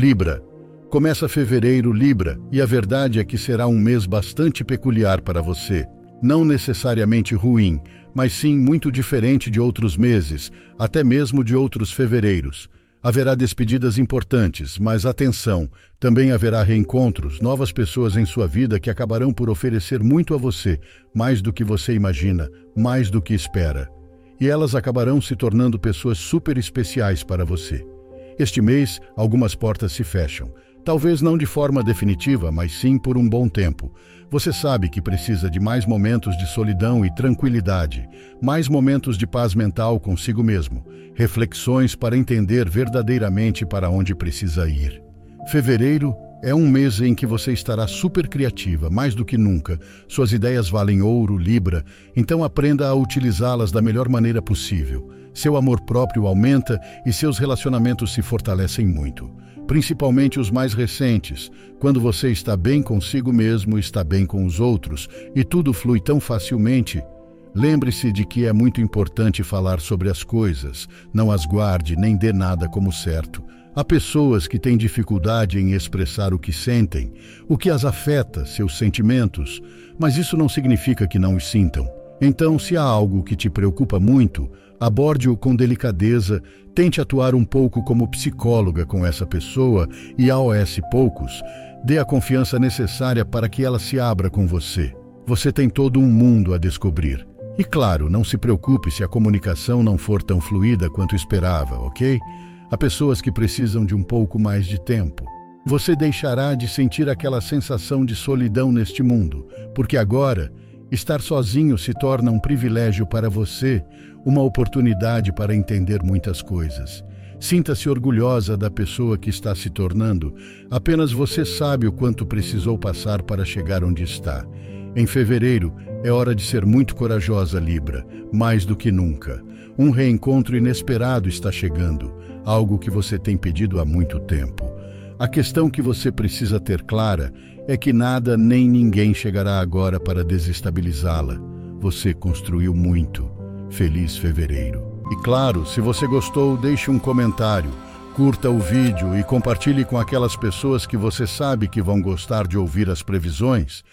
Libra. Começa fevereiro, Libra, e a verdade é que será um mês bastante peculiar para você. Não necessariamente ruim, mas sim muito diferente de outros meses, até mesmo de outros fevereiros. Haverá despedidas importantes, mas atenção, também haverá reencontros, novas pessoas em sua vida que acabarão por oferecer muito a você, mais do que você imagina, mais do que espera. E elas acabarão se tornando pessoas super especiais para você. Este mês, algumas portas se fecham. Talvez não de forma definitiva, mas sim por um bom tempo. Você sabe que precisa de mais momentos de solidão e tranquilidade, mais momentos de paz mental consigo mesmo, reflexões para entender verdadeiramente para onde precisa ir. Fevereiro é um mês em que você estará super criativa, mais do que nunca. Suas ideias valem ouro, Libra, então aprenda a utilizá-las da melhor maneira possível. Seu amor próprio aumenta e seus relacionamentos se fortalecem muito, principalmente os mais recentes. Quando você está bem consigo mesmo, está bem com os outros e tudo flui tão facilmente. Lembre-se de que é muito importante falar sobre as coisas, não as guarde nem dê nada como certo. Há pessoas que têm dificuldade em expressar o que sentem, o que as afeta, seus sentimentos, mas isso não significa que não os sintam. Então, se há algo que te preocupa muito, aborde-o com delicadeza, tente atuar um pouco como psicóloga com essa pessoa e, ao S poucos, dê a confiança necessária para que ela se abra com você. Você tem todo um mundo a descobrir. E claro, não se preocupe se a comunicação não for tão fluida quanto esperava, ok? Há pessoas que precisam de um pouco mais de tempo. Você deixará de sentir aquela sensação de solidão neste mundo, porque agora Estar sozinho se torna um privilégio para você, uma oportunidade para entender muitas coisas. Sinta-se orgulhosa da pessoa que está se tornando. Apenas você sabe o quanto precisou passar para chegar onde está. Em fevereiro, é hora de ser muito corajosa, Libra, mais do que nunca. Um reencontro inesperado está chegando, algo que você tem pedido há muito tempo. A questão que você precisa ter clara é que nada nem ninguém chegará agora para desestabilizá-la. Você construiu muito. Feliz fevereiro. E claro, se você gostou, deixe um comentário, curta o vídeo e compartilhe com aquelas pessoas que você sabe que vão gostar de ouvir as previsões